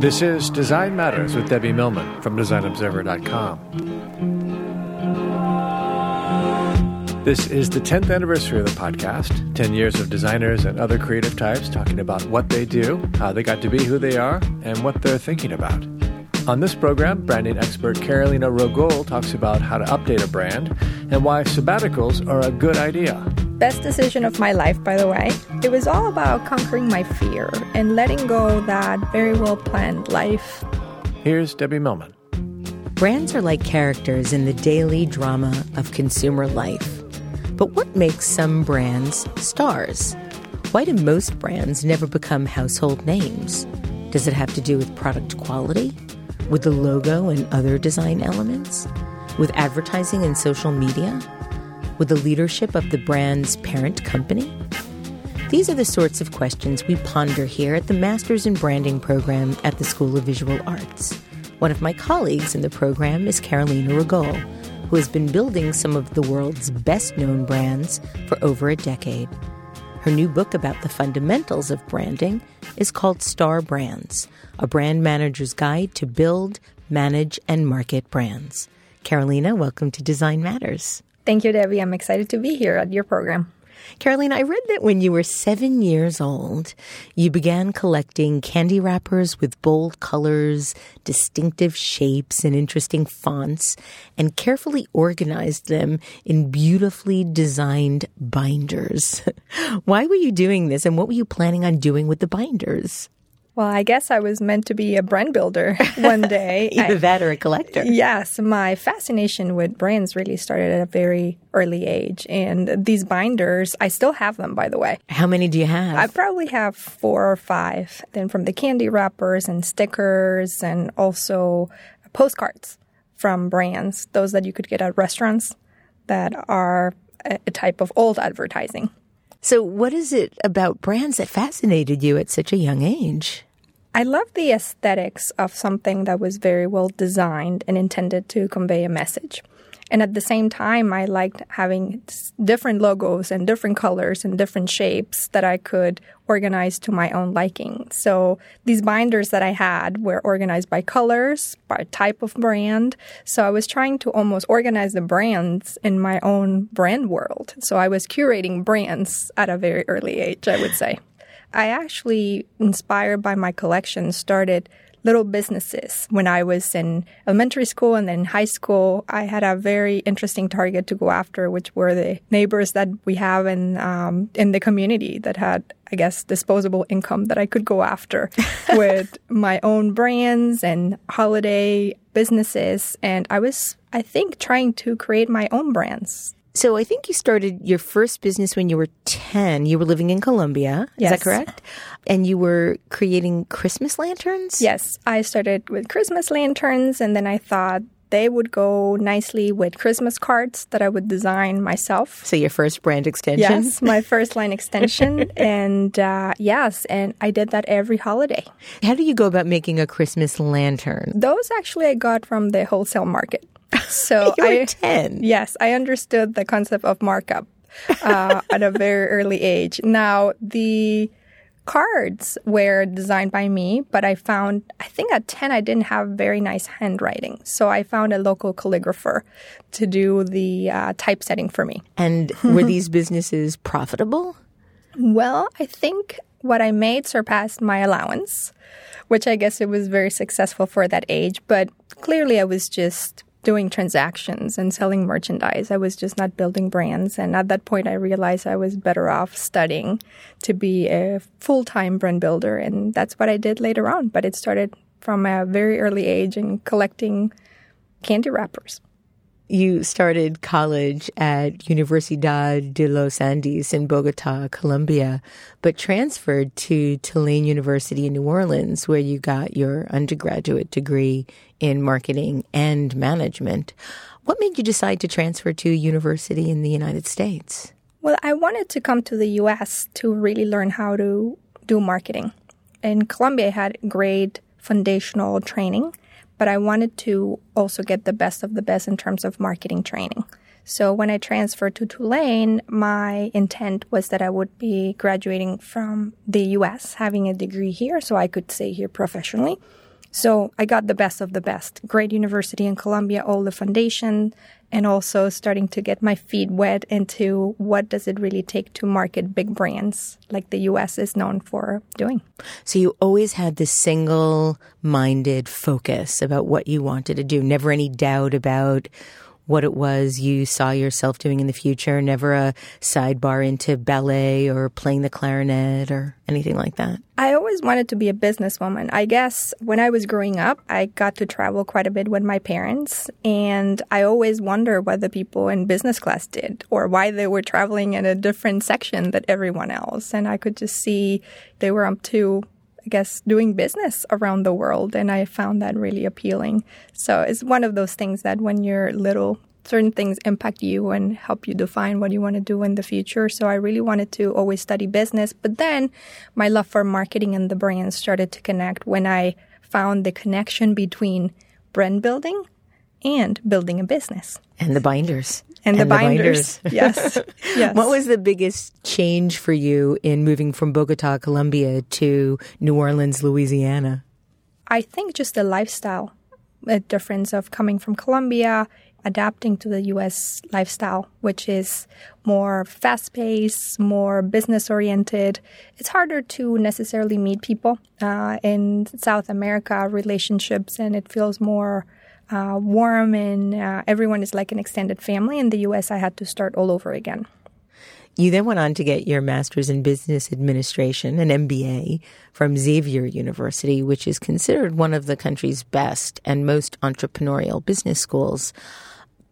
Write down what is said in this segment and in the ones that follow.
This is Design Matters with Debbie Millman from DesignObserver.com. This is the 10th anniversary of the podcast 10 years of designers and other creative types talking about what they do, how they got to be who they are, and what they're thinking about. On this program, branding expert Carolina Rogoll talks about how to update a brand and why sabbaticals are a good idea. Best decision of my life, by the way. It was all about conquering my fear and letting go that very well planned life. Here's Debbie Millman. Brands are like characters in the daily drama of consumer life. But what makes some brands stars? Why do most brands never become household names? Does it have to do with product quality? with the logo and other design elements, with advertising and social media, with the leadership of the brand's parent company? These are the sorts of questions we ponder here at the Masters in Branding program at the School of Visual Arts. One of my colleagues in the program is Carolina Rogoll, who has been building some of the world's best known brands for over a decade. Her new book about the fundamentals of branding is called Star Brands A Brand Manager's Guide to Build, Manage, and Market Brands. Carolina, welcome to Design Matters. Thank you, Debbie. I'm excited to be here at your program. Caroline, I read that when you were seven years old, you began collecting candy wrappers with bold colors, distinctive shapes, and interesting fonts, and carefully organized them in beautifully designed binders. Why were you doing this, and what were you planning on doing with the binders? Well, I guess I was meant to be a brand builder one day. Either I, that or a collector. Yes, my fascination with brands really started at a very early age. And these binders, I still have them, by the way. How many do you have? I probably have four or five. Then from the candy wrappers and stickers and also postcards from brands, those that you could get at restaurants that are a type of old advertising. So, what is it about brands that fascinated you at such a young age? I love the aesthetics of something that was very well designed and intended to convey a message. And at the same time, I liked having different logos and different colors and different shapes that I could organize to my own liking. So these binders that I had were organized by colors, by type of brand. So I was trying to almost organize the brands in my own brand world. So I was curating brands at a very early age, I would say. I actually, inspired by my collection, started little businesses. When I was in elementary school and then in high school, I had a very interesting target to go after, which were the neighbors that we have in um, in the community that had, I guess, disposable income that I could go after with my own brands and holiday businesses. And I was, I think, trying to create my own brands so I think you started your first business when you were 10. You were living in Colombia. Is yes. that correct? And you were creating Christmas lanterns? Yes. I started with Christmas lanterns and then I thought they would go nicely with Christmas cards that I would design myself. So your first brand extension? Yes, my first line extension. and uh, yes, and I did that every holiday. How do you go about making a Christmas lantern? Those actually I got from the wholesale market. So I, 10. Yes, I understood the concept of markup uh, at a very early age. Now, the cards were designed by me, but I found, I think at 10, I didn't have very nice handwriting. So I found a local calligrapher to do the uh, typesetting for me. And were these businesses profitable? Well, I think what I made surpassed my allowance, which I guess it was very successful for that age. But clearly, I was just doing transactions and selling merchandise. I was just not building brands. And at that point, I realized I was better off studying to be a full time brand builder. And that's what I did later on. But it started from a very early age in collecting candy wrappers you started college at Universidad de los Andes in Bogota, Colombia, but transferred to Tulane University in New Orleans, where you got your undergraduate degree in marketing and management. What made you decide to transfer to a university in the United States? Well, I wanted to come to the US to really learn how to do marketing. In Colombia, I had great foundational training but I wanted to also get the best of the best in terms of marketing training. So when I transferred to Tulane, my intent was that I would be graduating from the US, having a degree here so I could stay here professionally. So I got the best of the best. Great university in Colombia, all the foundation, and also starting to get my feet wet into what does it really take to market big brands like the US is known for doing. So you always had this single minded focus about what you wanted to do, never any doubt about what it was you saw yourself doing in the future, never a sidebar into ballet or playing the clarinet or anything like that? I always wanted to be a businesswoman. I guess when I was growing up, I got to travel quite a bit with my parents, and I always wonder what the people in business class did or why they were traveling in a different section than everyone else. And I could just see they were up to I guess, doing business around the world. And I found that really appealing. So it's one of those things that when you're little, certain things impact you and help you define what you want to do in the future. So I really wanted to always study business. But then my love for marketing and the brand started to connect when I found the connection between brand building and building a business. And the binders. And, and the, the, binders. binders. yes. yes. What was the biggest change for you in moving from Bogota, Colombia to New Orleans, Louisiana? I think just the lifestyle, the difference of coming from Colombia, adapting to the US lifestyle, which is more fast paced, more business oriented. It's harder to necessarily meet people uh, in South America, relationships, and it feels more uh, warm and uh, everyone is like an extended family. In the US, I had to start all over again. You then went on to get your master's in business administration, an MBA from Xavier University, which is considered one of the country's best and most entrepreneurial business schools.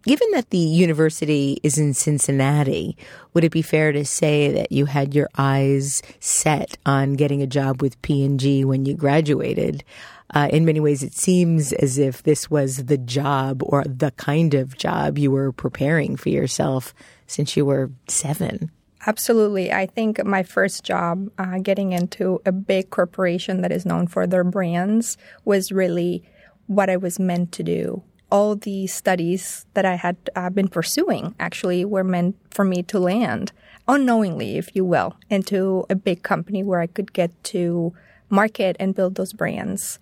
Given that the university is in Cincinnati, would it be fair to say that you had your eyes set on getting a job with P&G when you graduated? Uh, in many ways, it seems as if this was the job or the kind of job you were preparing for yourself since you were seven. Absolutely. I think my first job, uh, getting into a big corporation that is known for their brands, was really what I was meant to do. All the studies that I had uh, been pursuing actually were meant for me to land unknowingly, if you will, into a big company where I could get to market and build those brands.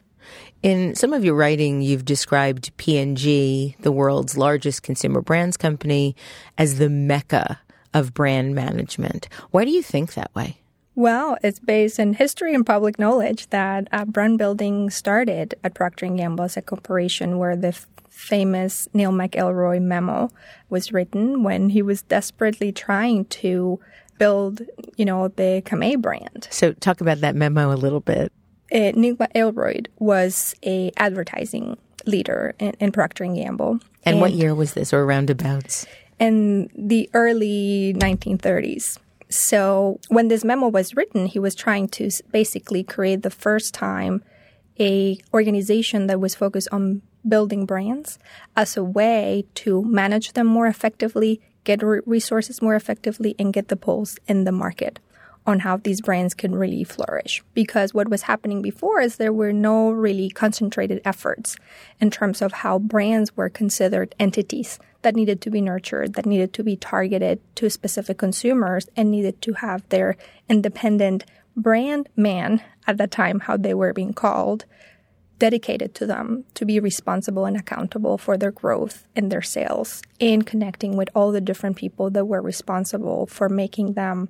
In some of your writing, you've described P&G, the world's largest consumer brands company, as the mecca of brand management. Why do you think that way? Well, it's based in history and public knowledge that uh, brand building started at Procter & Gamble as a corporation where the f- famous Neil McElroy memo was written when he was desperately trying to build, you know, the Camay brand. So talk about that memo a little bit uh, Nick Elroyd was a advertising leader in, in Procter and Gamble. And, and, what year was this, or roundabouts? In the early 1930s. So when this memo was written, he was trying to basically create the first time a organization that was focused on building brands as a way to manage them more effectively, get resources more effectively, and get the pulse in the market on how these brands can really flourish. Because what was happening before is there were no really concentrated efforts in terms of how brands were considered entities that needed to be nurtured, that needed to be targeted to specific consumers, and needed to have their independent brand man at the time, how they were being called, dedicated to them to be responsible and accountable for their growth and their sales in connecting with all the different people that were responsible for making them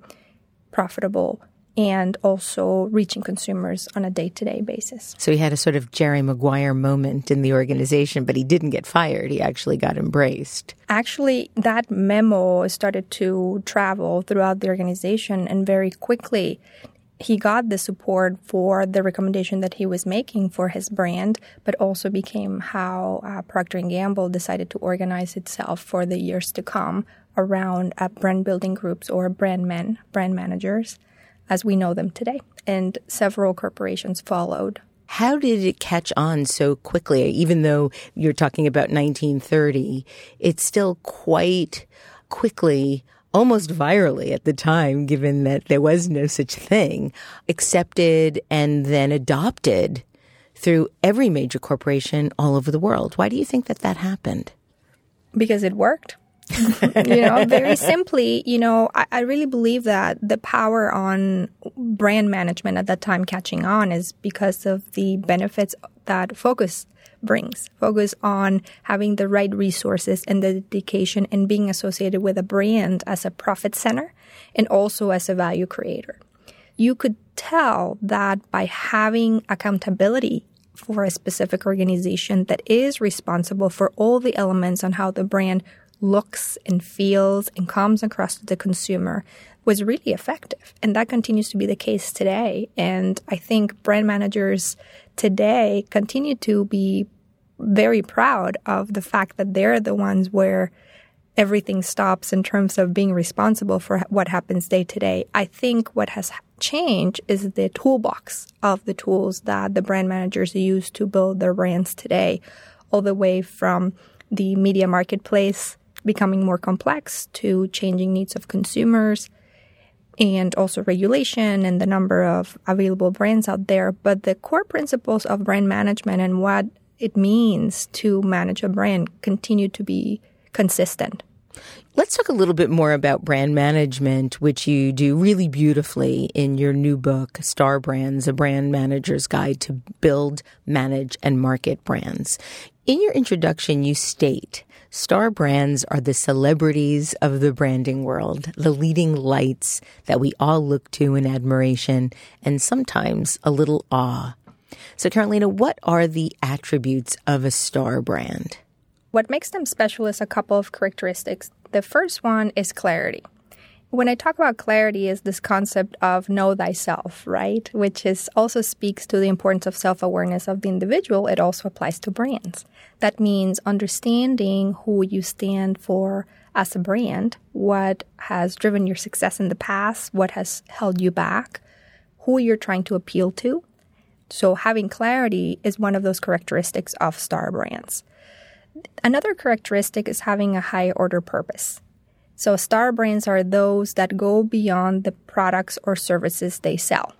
profitable and also reaching consumers on a day to day basis. So he had a sort of Jerry Maguire moment in the organization, but he didn't get fired. He actually got embraced. Actually, that memo started to travel throughout the organization, and very quickly he got the support for the recommendation that he was making for his brand, but also became how uh, Procter & Gamble decided to organize itself for the years to come around uh, brand building groups or brand men, brand managers, as we know them today. And several corporations followed. How did it catch on so quickly? Even though you're talking about 1930, it's still quite quickly almost virally at the time, given that there was no such thing, accepted and then adopted through every major corporation all over the world. Why do you think that that happened? Because it worked you know, very simply, you know, I, I, really believe that the power on brand management at that time catching on is because of the benefits that focus brings. Focus on having the right resources and the dedication and being associated with a brand as a profit center and also as a value creator. You could tell that by having accountability for a specific organization that is responsible for all the elements on how the brand looks and feels and comes across to the consumer was really effective. And that continues to be the case today. And I think brand managers today continue to be very proud of the fact that they're the ones where everything stops in terms of being responsible for what happens day to day. I think what has changed is the toolbox of the tools that the brand managers use to build their brands today, all the way from the media marketplace becoming more complex to changing needs of consumers and also regulation and the number of available brands out there. But the core principles of brand management and what it means to manage a brand continue to be consistent. Let's talk a little bit more about brand management, which you do really beautifully in your new book, Star Brands, a brand manager's guide to build, manage, and market brands. In your introduction, you state star brands are the celebrities of the branding world, the leading lights that we all look to in admiration and sometimes a little awe. So, Carolina, what are the attributes of a star brand? What makes them special is a couple of characteristics. The first one is clarity. When I talk about clarity is this concept of know thyself, right? Which is also speaks to the importance of self-awareness of the individual. It also applies to brands. That means understanding who you stand for as a brand, what has driven your success in the past, what has held you back, who you're trying to appeal to. So having clarity is one of those characteristics of star brands. Another characteristic is having a high order purpose. So, star brands are those that go beyond the products or services they sell.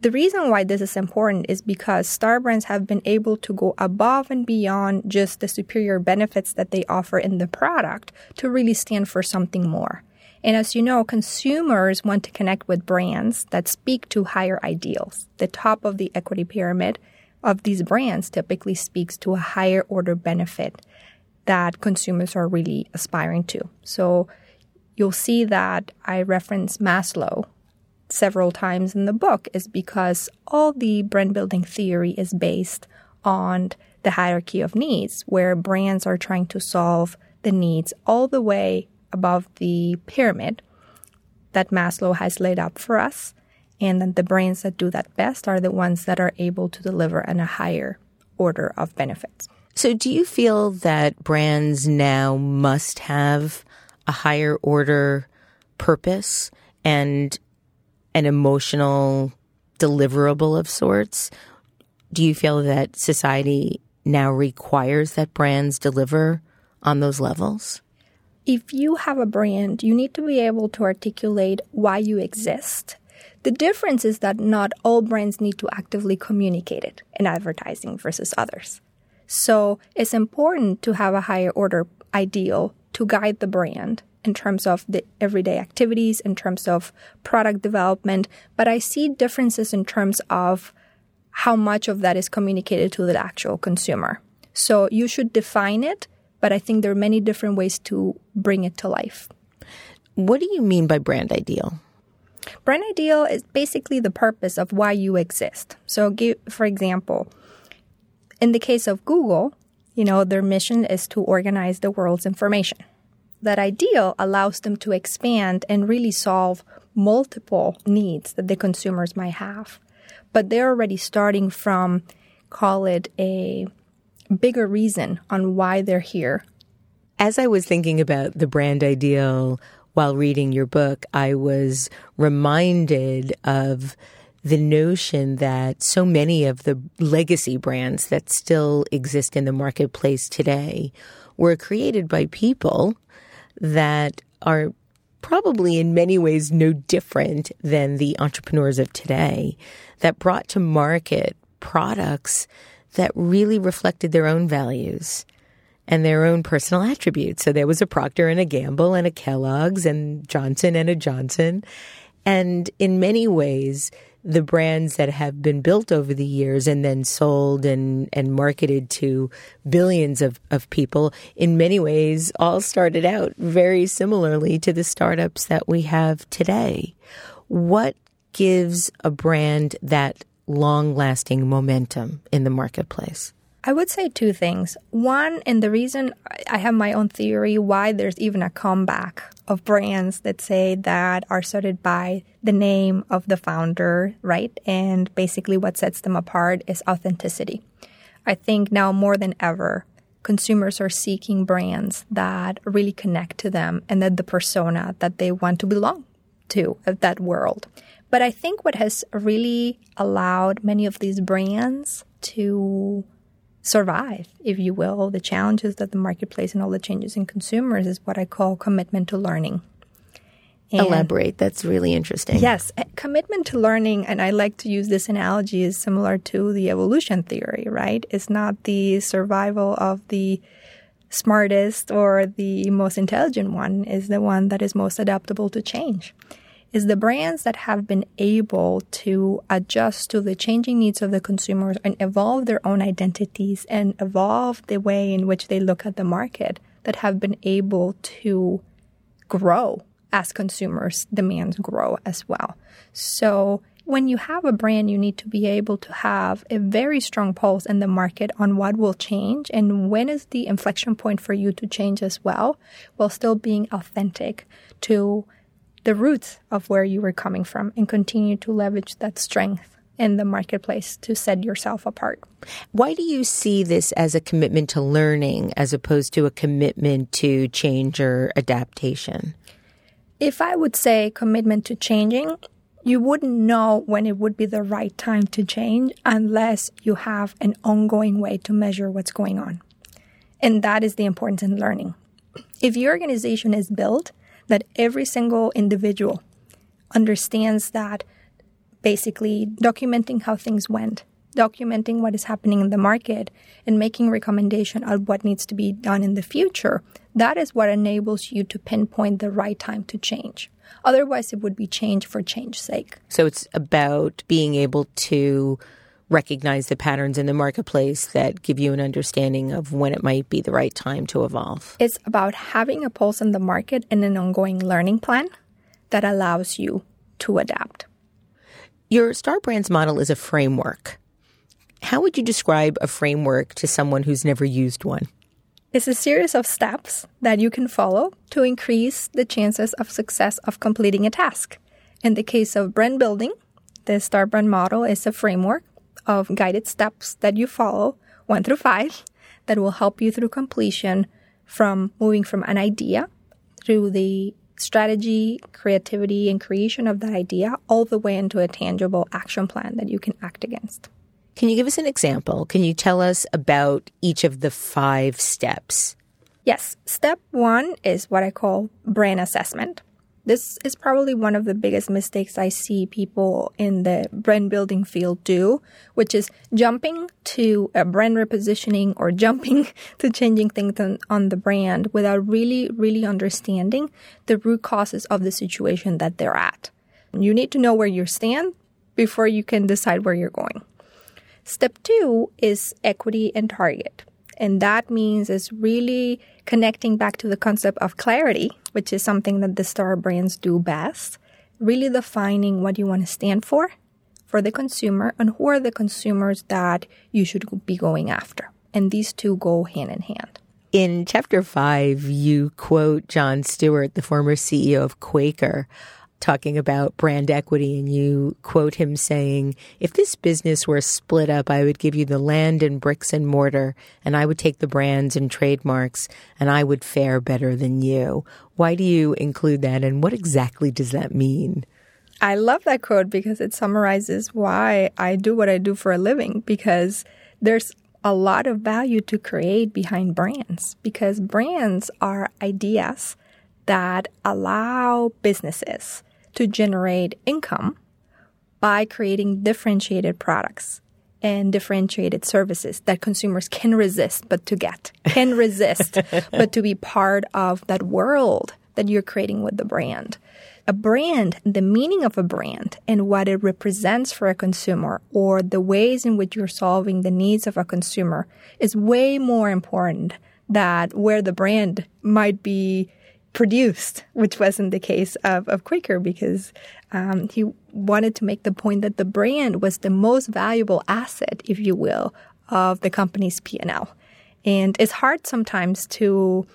The reason why this is important is because star brands have been able to go above and beyond just the superior benefits that they offer in the product to really stand for something more. And as you know, consumers want to connect with brands that speak to higher ideals. The top of the equity pyramid of these brands typically speaks to a higher order benefit that consumers are really aspiring to. So you'll see that I reference Maslow several times in the book is because all the brand building theory is based on the hierarchy of needs where brands are trying to solve the needs all the way above the pyramid that Maslow has laid out for us. And then the brands that do that best are the ones that are able to deliver in a higher order of benefits. So, do you feel that brands now must have a higher order purpose and an emotional deliverable of sorts? Do you feel that society now requires that brands deliver on those levels? If you have a brand, you need to be able to articulate why you exist. The difference is that not all brands need to actively communicate it in advertising versus others. So it's important to have a higher order ideal to guide the brand in terms of the everyday activities, in terms of product development. But I see differences in terms of how much of that is communicated to the actual consumer. So you should define it, but I think there are many different ways to bring it to life. What do you mean by brand ideal? Brand ideal is basically the purpose of why you exist. So, give, for example, in the case of Google, you know, their mission is to organize the world's information. That ideal allows them to expand and really solve multiple needs that the consumers might have. But they're already starting from, call it a bigger reason on why they're here. As I was thinking about the brand ideal while reading your book, I was reminded of the notion that so many of the legacy brands that still exist in the marketplace today were created by people that are probably in many ways no different than the entrepreneurs of today that brought to market products that really reflected their own values and their own personal attributes. So there was a Procter and a Gamble and a Kellogg's and Johnson and a Johnson. And in many ways, the brands that have been built over the years and then sold and, and marketed to billions of, of people in many ways all started out very similarly to the startups that we have today. What gives a brand that long lasting momentum in the marketplace? I would say two things. One, and the reason I have my own theory why there's even a comeback of brands that say that are started by the name of the founder, right? And basically what sets them apart is authenticity. I think now more than ever, consumers are seeking brands that really connect to them and that the persona that they want to belong to of that world. But I think what has really allowed many of these brands to survive, if you will, the challenges that the marketplace and all the changes in consumers is what I call commitment to learning. And Elaborate. That's really interesting. Yes, commitment to learning, and I like to use this analogy, is similar to the evolution theory, right? It's not the survival of the smartest or the most intelligent one, is the one that is most adaptable to change is the brands that have been able to adjust to the changing needs of the consumers and evolve their own identities and evolve the way in which they look at the market that have been able to grow as consumers' demands grow as well. So when you have a brand, you need to be able to have a very strong pulse in the market on what will change and when is the inflection point for you to change as well, while still being authentic to the roots of where you were coming from and continue to leverage that strength in the marketplace to set yourself apart. Why do you see this as a commitment to learning as opposed to a commitment to change or adaptation? If I would say commitment to changing, you wouldn't know when it would be the right time to change unless you have an ongoing way to measure what's going on. And that is the importance in learning. If your organization is built that every single individual understands that basically documenting how things went, documenting what is happening in the market, and making recommendation of what needs to be done in the future, that is what enables you to pinpoint the right time to change. Otherwise, it would be change for change's sake. So it's about being able to recognize the patterns in the marketplace that give you an understanding of when it might be the right time to evolve? It's about having a pulse in the market and an ongoing learning plan that allows you to adapt. Your Star Brands model is a framework. How would you describe a framework to someone who's never used one? It's a series of steps that you can follow to increase the chances of success of completing a task. In the case of brand building, the Star Brand model is a framework of guided steps that you follow, one through five, that will help you through completion from moving from an idea through the strategy, creativity, and creation of that idea all the way into a tangible action plan that you can act against. Can you give us an example? Can you tell us about each of the five steps? Yes. Step one is what I call brand assessment. This is probably one of the biggest mistakes I see people in the brand building field do, which is jumping to a brand repositioning or jumping to changing things on, the brand without really, really understanding the root causes of the situation that they're at. You need to know where you stand before you can decide where you're going. Step two is equity and target. And that means is really connecting back to the concept of clarity, which is something that the star brands do best. Really defining what you want to stand for, for the consumer, and who are the consumers that you should be going after. And these two go hand in hand. In chapter five, you quote John Stuart, the former CEO of Quaker, talking about brand equity and you quote him saying, if this business were split up, I would give you the land and bricks and mortar and I would take the brands and trademarks and I would fare better than you. Why do you include that and what exactly does that mean? I love that quote because it summarizes why I do what I do for a living because there's a lot of value to create behind brands because brands are ideas that allow businesses to generate income by creating differentiated products and differentiated services that consumers can resist but to get, can resist but to be part of that world that you're creating with the brand. A brand, the meaning of a brand and what it represents for a consumer or the ways in which you're solving the needs of a consumer is way more important than where the brand might be produced, which wasn't the case of, of Quaker because um, he wanted to make the point that the brand was the most valuable asset, if you will, of the company's P&L. And it's hard sometimes to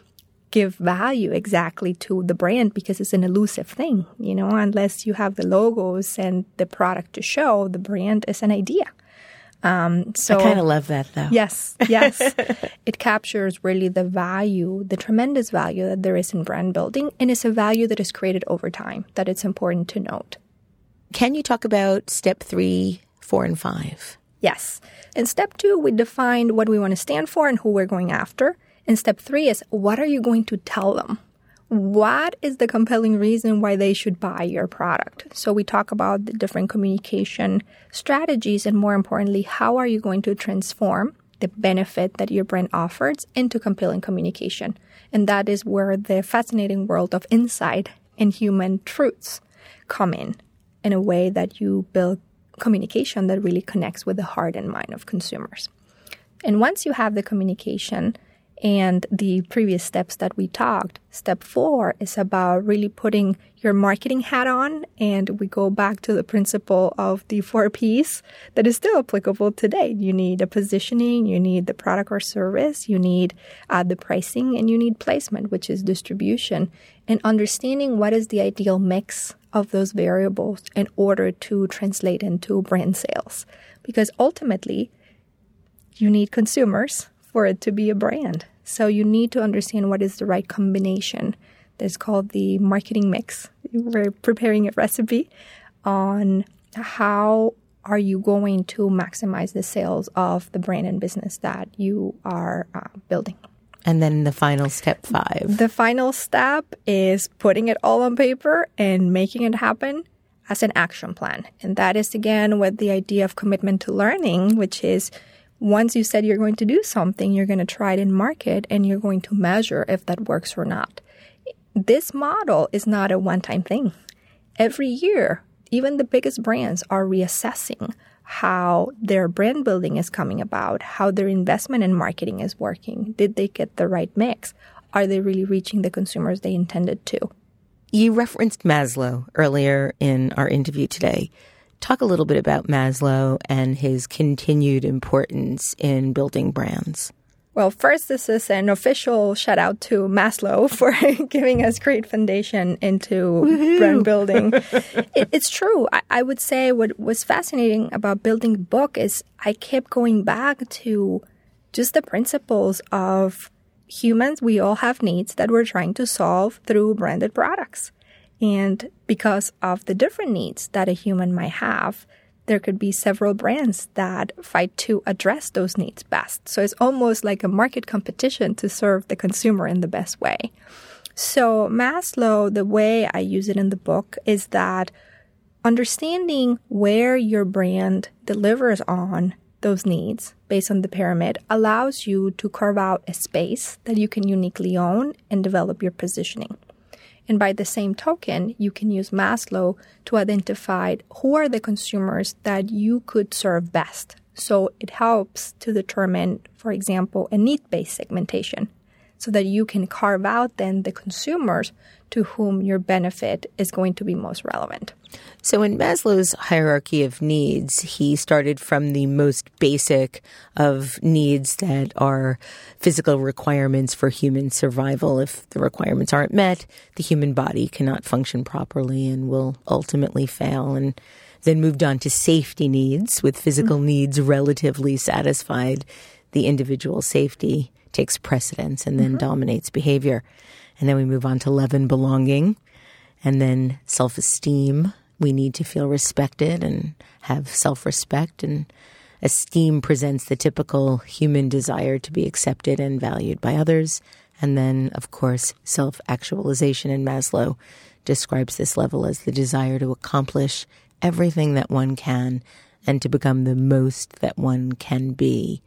give value exactly to the brand because it's an elusive thing, you know, unless you have the logos and the product to show, the brand is an idea. Um, so I kind of love that though. Yes, yes. it captures really the value, the tremendous value that there is in brand building, and it's a value that is created over time that it's important to note. Can you talk about step three, four, and five? Yes. In step two, we defined what we want to stand for and who we're going after. And step three is what are you going to tell them? What is the compelling reason why they should buy your product? So we talk about the different communication strategies and more importantly, how are you going to transform the benefit that your brand offers into compelling communication? And that is where the fascinating world of insight and human truths come in in a way that you build communication that really connects with the heart and mind of consumers. And once you have the communication, and the previous steps that we talked. Step four is about really putting your marketing hat on. And we go back to the principle of the four P's that is still applicable today. You need a positioning, you need the product or service, you need uh, the pricing, and you need placement, which is distribution. And understanding what is the ideal mix of those variables in order to translate into brand sales. Because ultimately, you need consumers for it to be a brand. So you need to understand what is the right combination. That's called the marketing mix. We're preparing a recipe on how are you going to maximize the sales of the brand and business that you are uh, building. And then the final step five. The final step is putting it all on paper and making it happen as an action plan. And that is again with the idea of commitment to learning, which is once you said you're going to do something, you're going to try it in market and you're going to measure if that works or not. This model is not a one time thing. Every year, even the biggest brands are reassessing how their brand building is coming about, how their investment in marketing is working. Did they get the right mix? Are they really reaching the consumers they intended to? You referenced Maslow earlier in our interview today. Talk a little bit about Maslow and his continued importance in building brands. Well, first, this is an official shout out to Maslow for giving us great foundation into Woo-hoo. brand building. it, it's true. I, I, would say what was fascinating about building a book is I kept going back to just the principles of humans. We all have needs that we're trying to solve through branded products. And because of the different needs that a human might have, there could be several brands that fight to address those needs best. So it's almost like a market competition to serve the consumer in the best way. So Maslow, the way I use it in the book is that understanding where your brand delivers on those needs based on the pyramid allows you to carve out a space that you can uniquely own and develop your positioning. And by the same token, you can use Maslow to identify who are the consumers that you could serve best. So it helps to determine, for example, a need based segmentation so that you can carve out then the consumers to whom your benefit is going to be most relevant. So, in Maslow's hierarchy of needs, he started from the most basic of needs that are physical requirements for human survival. If the requirements aren't met, the human body cannot function properly and will ultimately fail. And then moved on to safety needs, with physical mm-hmm. needs relatively satisfied, the individual safety takes precedence and then mm-hmm. dominates behavior. And then we move on to love and belonging and then self esteem. We need to feel respected and have self respect and esteem presents the typical human desire to be accepted and valued by others. And then, of course, self actualization in Maslow describes this level as the desire to accomplish everything that one can and to become the most that one can be.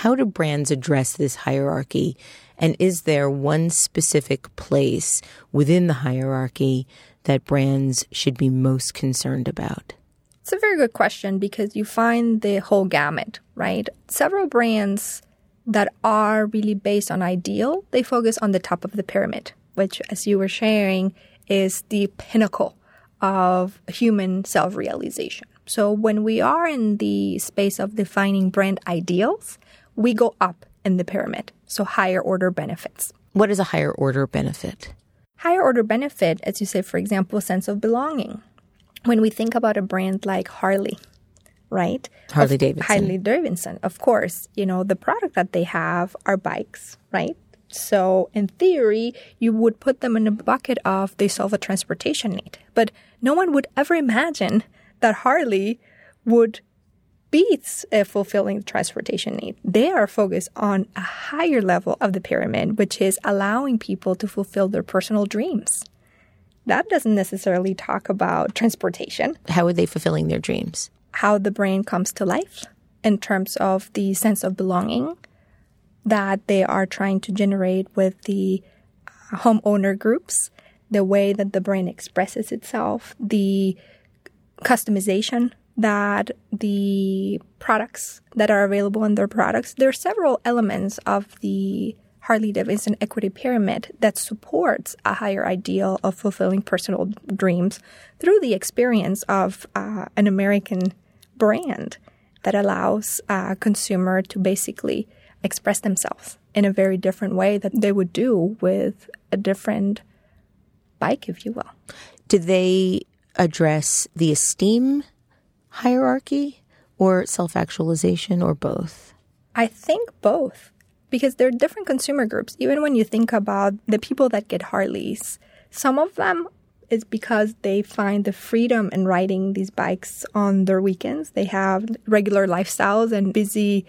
How do brands address this hierarchy? And is there one specific place within the hierarchy that brands should be most concerned about? It's a very good question because you find the whole gamut, right? Several brands that are really based on ideal, they focus on the top of the pyramid, which, as you were sharing, is the pinnacle of human self realization. So when we are in the space of defining brand ideals, we go up in the pyramid. So higher order benefits. What is a higher order benefit? Higher order benefit, as you say, for example, sense of belonging. When we think about a brand like Harley, right? Harley Davidson. Harley Davidson, of course. You know, the product that they have are bikes, right? So, in theory, you would put them in a bucket of they solve a transportation need. But no one would ever imagine that Harley would be uh, fulfilling the transportation need. They are focused on a higher level of the pyramid, which is allowing people to fulfill their personal dreams. That doesn't necessarily talk about transportation. How are they fulfilling their dreams? How the brain comes to life in terms of the sense of belonging that they are trying to generate with the uh, homeowner groups, the way that the brain expresses itself, the customization that the products that are available in their products, there are several elements of the Harley Davidson equity pyramid that supports a higher ideal of fulfilling personal dreams through the experience of uh, an American brand that allows a consumer to basically express themselves in a very different way that they would do with a different bike, if you will. Do they address the esteem hierarchy or self actualization or both? I think both because there are different consumer groups. Even when you think about the people that get Harleys, some of them is because they find the freedom in riding these bikes on their weekends. They have regular lifestyles and busy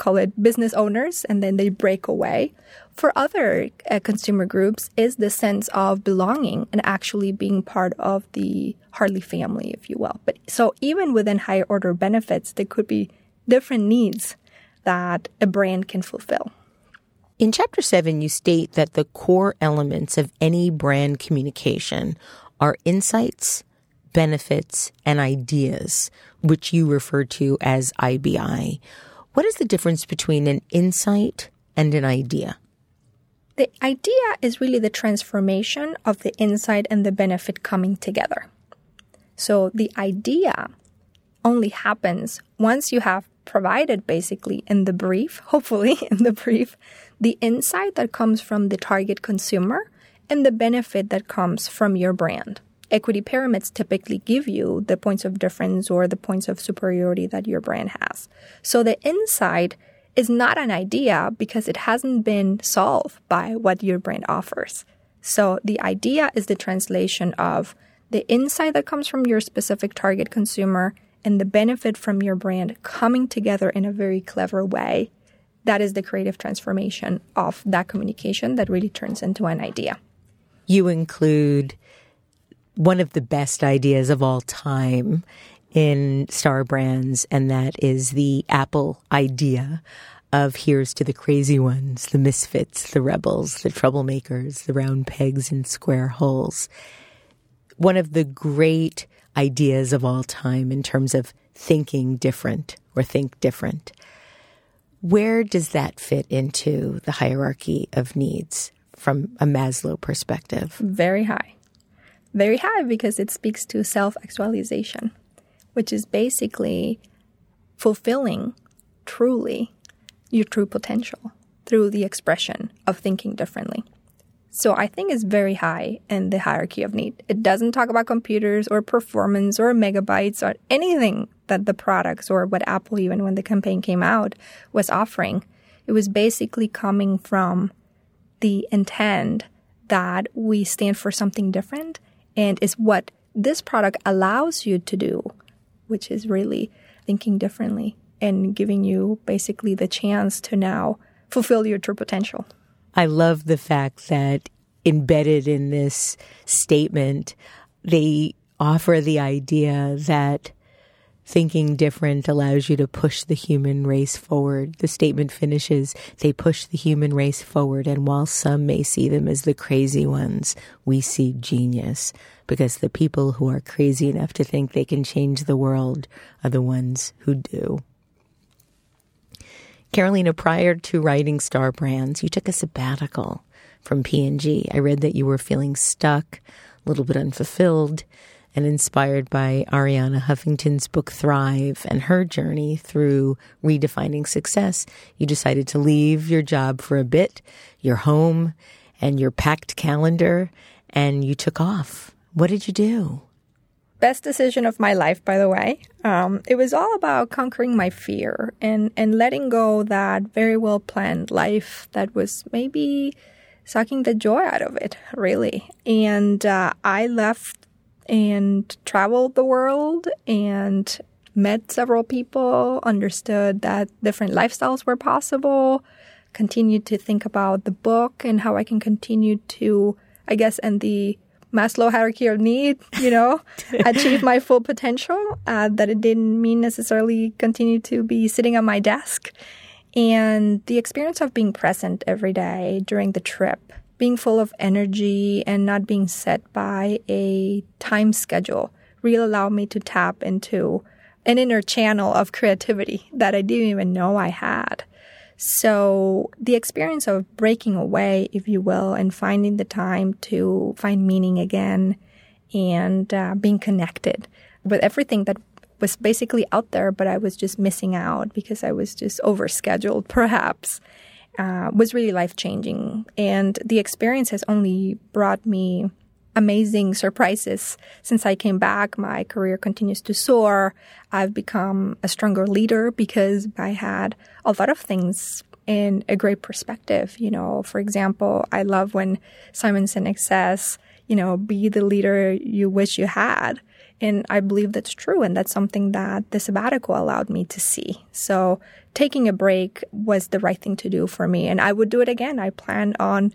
call it business owners, and then they break away. For other uh, consumer groups, is the sense of belonging and actually being part of the Harley family, if you will. But so even within higher order benefits, there could be different needs that a brand can fulfill. In chapter seven, you state that the core elements of any brand communication are insights, benefits, and ideas, which you refer to as IBI. What is the difference between an insight and an idea? The idea is really the transformation of the insight and the benefit coming together. So the idea only happens once you have provided basically in the brief, hopefully in the brief, the insight that comes from the target consumer and the benefit that comes from your brand equity pyramids typically give you the points of difference or the points of superiority that your brand has. So the insight is not an idea because it hasn't been solved by what your brand offers. So the idea is the translation of the insight that comes from your specific target consumer and the benefit from your brand coming together in a very clever way. That is the creative transformation of that communication that really turns into an idea. You include one of the best ideas of all time in Star Brands, and that is the Apple idea of here's to the crazy ones, the misfits, the rebels, the troublemakers, the round pegs in square holes. One of the great ideas of all time in terms of thinking different or think different. Where does that fit into the hierarchy of needs from a Maslow perspective? Very high very high because it speaks to self actualization, which is basically fulfilling truly your true potential through the expression of thinking differently. So I think it's very high in the hierarchy of need. It doesn't talk about computers or performance or megabytes or anything that the products or what Apple, even when the campaign came out, was offering. It was basically coming from the intent that we stand for something different and is what this product allows you to do, which is really thinking differently and giving you basically the chance to now fulfill your true potential. I love the fact that embedded in this statement, they offer the idea that Thinking different allows you to push the human race forward. The statement finishes, they push the human race forward, and while some may see them as the crazy ones, we see genius, because the people who are crazy enough to think they can change the world are the ones who do. Carolina, prior to writing Star Brands, you took a sabbatical from P&G. I read that you were feeling stuck, a little bit unfulfilled, and inspired by Arianna Huffington's book Thrive and her journey through redefining success, you decided to leave your job for a bit, your home, and your packed calendar, and you took off. What did you do? Best decision of my life, by the way. Um, it was all about conquering my fear and, and letting go that very well planned life that was maybe sucking the joy out of it, really. And uh, I left and traveled the world and met several people, understood that different lifestyles were possible, continued to think about the book and how I can continue to, I guess, and the Maslow hierarchy of need, you know, achieve my full potential. Uh, that it didn't mean necessarily continue to be sitting on my desk. And the experience of being present every day during the trip being full of energy and not being set by a time schedule really allowed me to tap into an inner channel of creativity that I didn't even know I had. So the experience of breaking away, if you will, and finding the time to find meaning again and uh, being connected with everything that was basically out there, but I was just missing out because I was just overscheduled, perhaps uh, was really life changing. And the experience has only brought me amazing surprises since I came back. My career continues to soar. I've become a stronger leader because I had a lot of things in a great perspective. You know, for example, I love when Simon Sinek says, you know, be the leader you wish you had. And I believe that's true. And that's something that the sabbatical allowed me to see. So taking a break was the right thing to do for me. And I would do it again. I plan on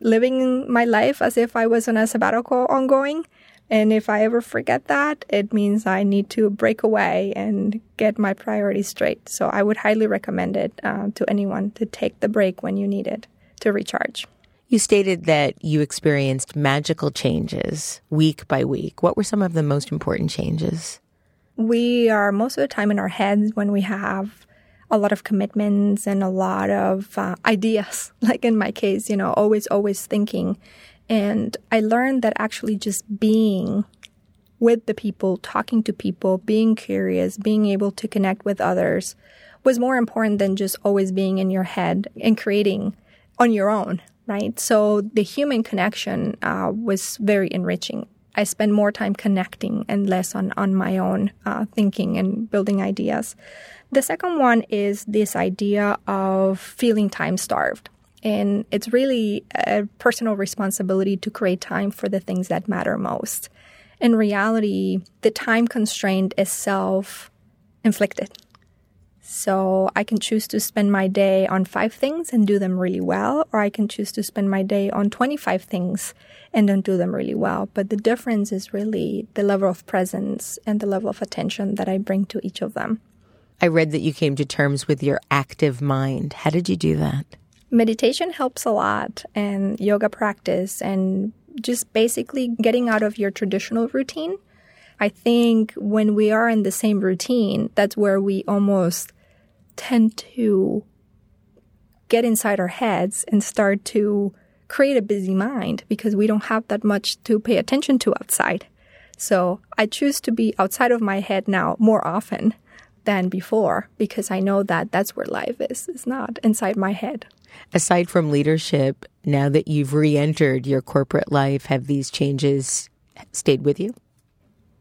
living my life as if I was on a sabbatical ongoing. And if I ever forget that, it means I need to break away and get my priorities straight. So I would highly recommend it uh, to anyone to take the break when you need it to recharge. You stated that you experienced magical changes week by week. What were some of the most important changes? We are most of the time in our heads when we have a lot of commitments and a lot of uh, ideas. Like in my case, you know, always, always thinking. And I learned that actually just being with the people, talking to people, being curious, being able to connect with others was more important than just always being in your head and creating on your own right? So the human connection uh, was very enriching. I spend more time connecting and less on, on my own uh, thinking and building ideas. The second one is this idea of feeling time starved. And it's really a personal responsibility to create time for the things that matter most. In reality, the time constraint is self inflicted so I can choose to spend my day on five things and do them really well, or I can choose to spend my day on 25 things and don't do them really well. But the difference is really the level of presence and the level of attention that I bring to each of them. I read that you came to terms with your active mind. How did you do that? Meditation helps a lot, and yoga practice, and just basically getting out of your traditional routine. I think when we are in the same routine, that's where we almost tend to get inside our heads and start to create a busy mind because we don't have that much to pay attention to outside. So I choose to be outside of my head now more often than before because I know that that's where life is. It's not inside my head. Aside from leadership, now that you've re entered your corporate life, have these changes stayed with you?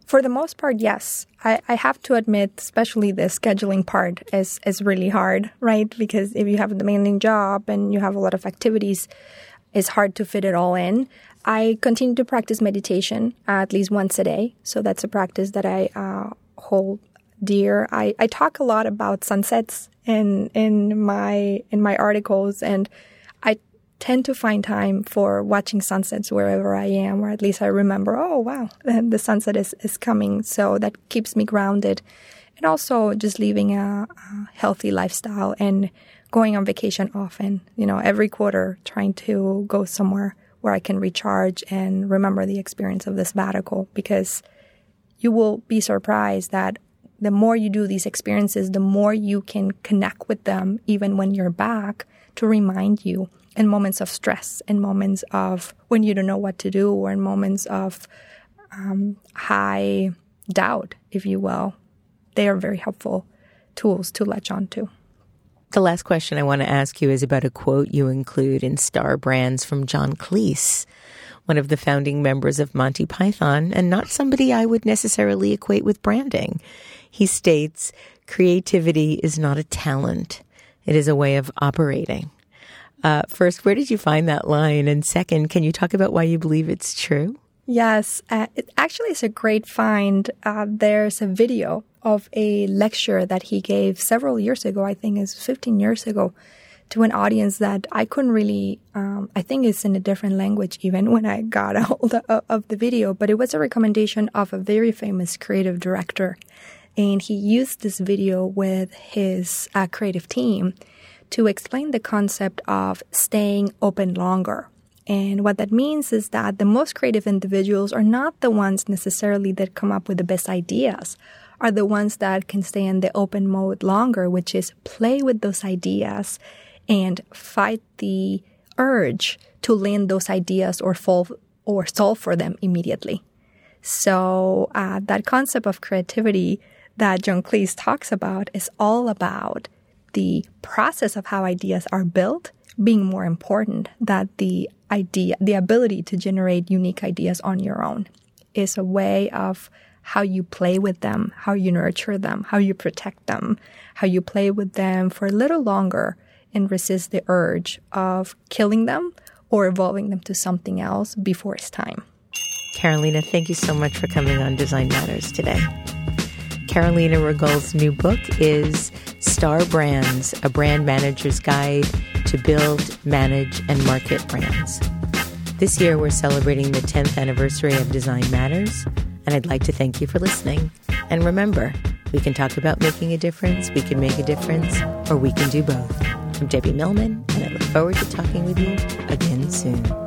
For the most part, yes. I, I have to admit, especially the scheduling part is, is really hard, right? Because if you have a demanding job and you have a lot of activities, it's hard to fit it all in. I continue to practice meditation at least once a day. So that's a practice that I uh, hold dear. I, I talk a lot about sunsets in in my in my articles and tend to find time for watching sunsets wherever I am, or at least I remember, oh, wow, the sunset is, is coming. So that keeps me grounded. And also just living a, a healthy lifestyle and going on vacation often, you know, every quarter, trying to go somewhere where I can recharge and remember the experience of this sabbatical because you will be surprised that the more you do these experiences, the more you can connect with them, even when you're back, to remind you in moments of stress, in moments of when you don't know what to do, or in moments of um, high doubt, if you will. They are very helpful tools to latch onto. The last question I want to ask you is about a quote you include in Star Brands from John Cleese, one of the founding members of Monty Python, and not somebody I would necessarily equate with branding. He states, creativity is not a talent. It is a way of operating. Uh, first, where did you find that line? And second, can you talk about why you believe it's true? Yes, uh, it actually is a great find. Uh, there's a video of a lecture that he gave several years ago. I think it's 15 years ago to an audience that I couldn't really, um, I think it's in a different language even when I got a hold of, of the video, but it was a recommendation of a very famous creative director. And he used this video with his uh, creative team to explain the concept of staying open longer and what that means is that the most creative individuals are not the ones necessarily that come up with the best ideas, are the ones that can stay in the open mode longer, which is play with those ideas and fight the urge to land those ideas or fall or solve for them immediately. So uh, that concept of creativity that John Cleese talks about is all about the process of how ideas are built being more important that the idea, the ability to generate unique ideas on your own is a way of how you play with them, how you nurture them, how you protect them, how you play with them for a little longer and resist the urge of killing them or evolving them to something else before it's time. Carolina, thank you so much for coming on Design Matters today. Carolina Rogoll's new book is Star Brands, a brand manager's guide to build, manage, and market brands. This year, we're celebrating the 10th anniversary of Design Matters, and I'd like to thank you for listening. And remember, we can talk about making a difference, we can make a difference, or we can do both. I'm Debbie Millman, and I look forward to talking with you again soon.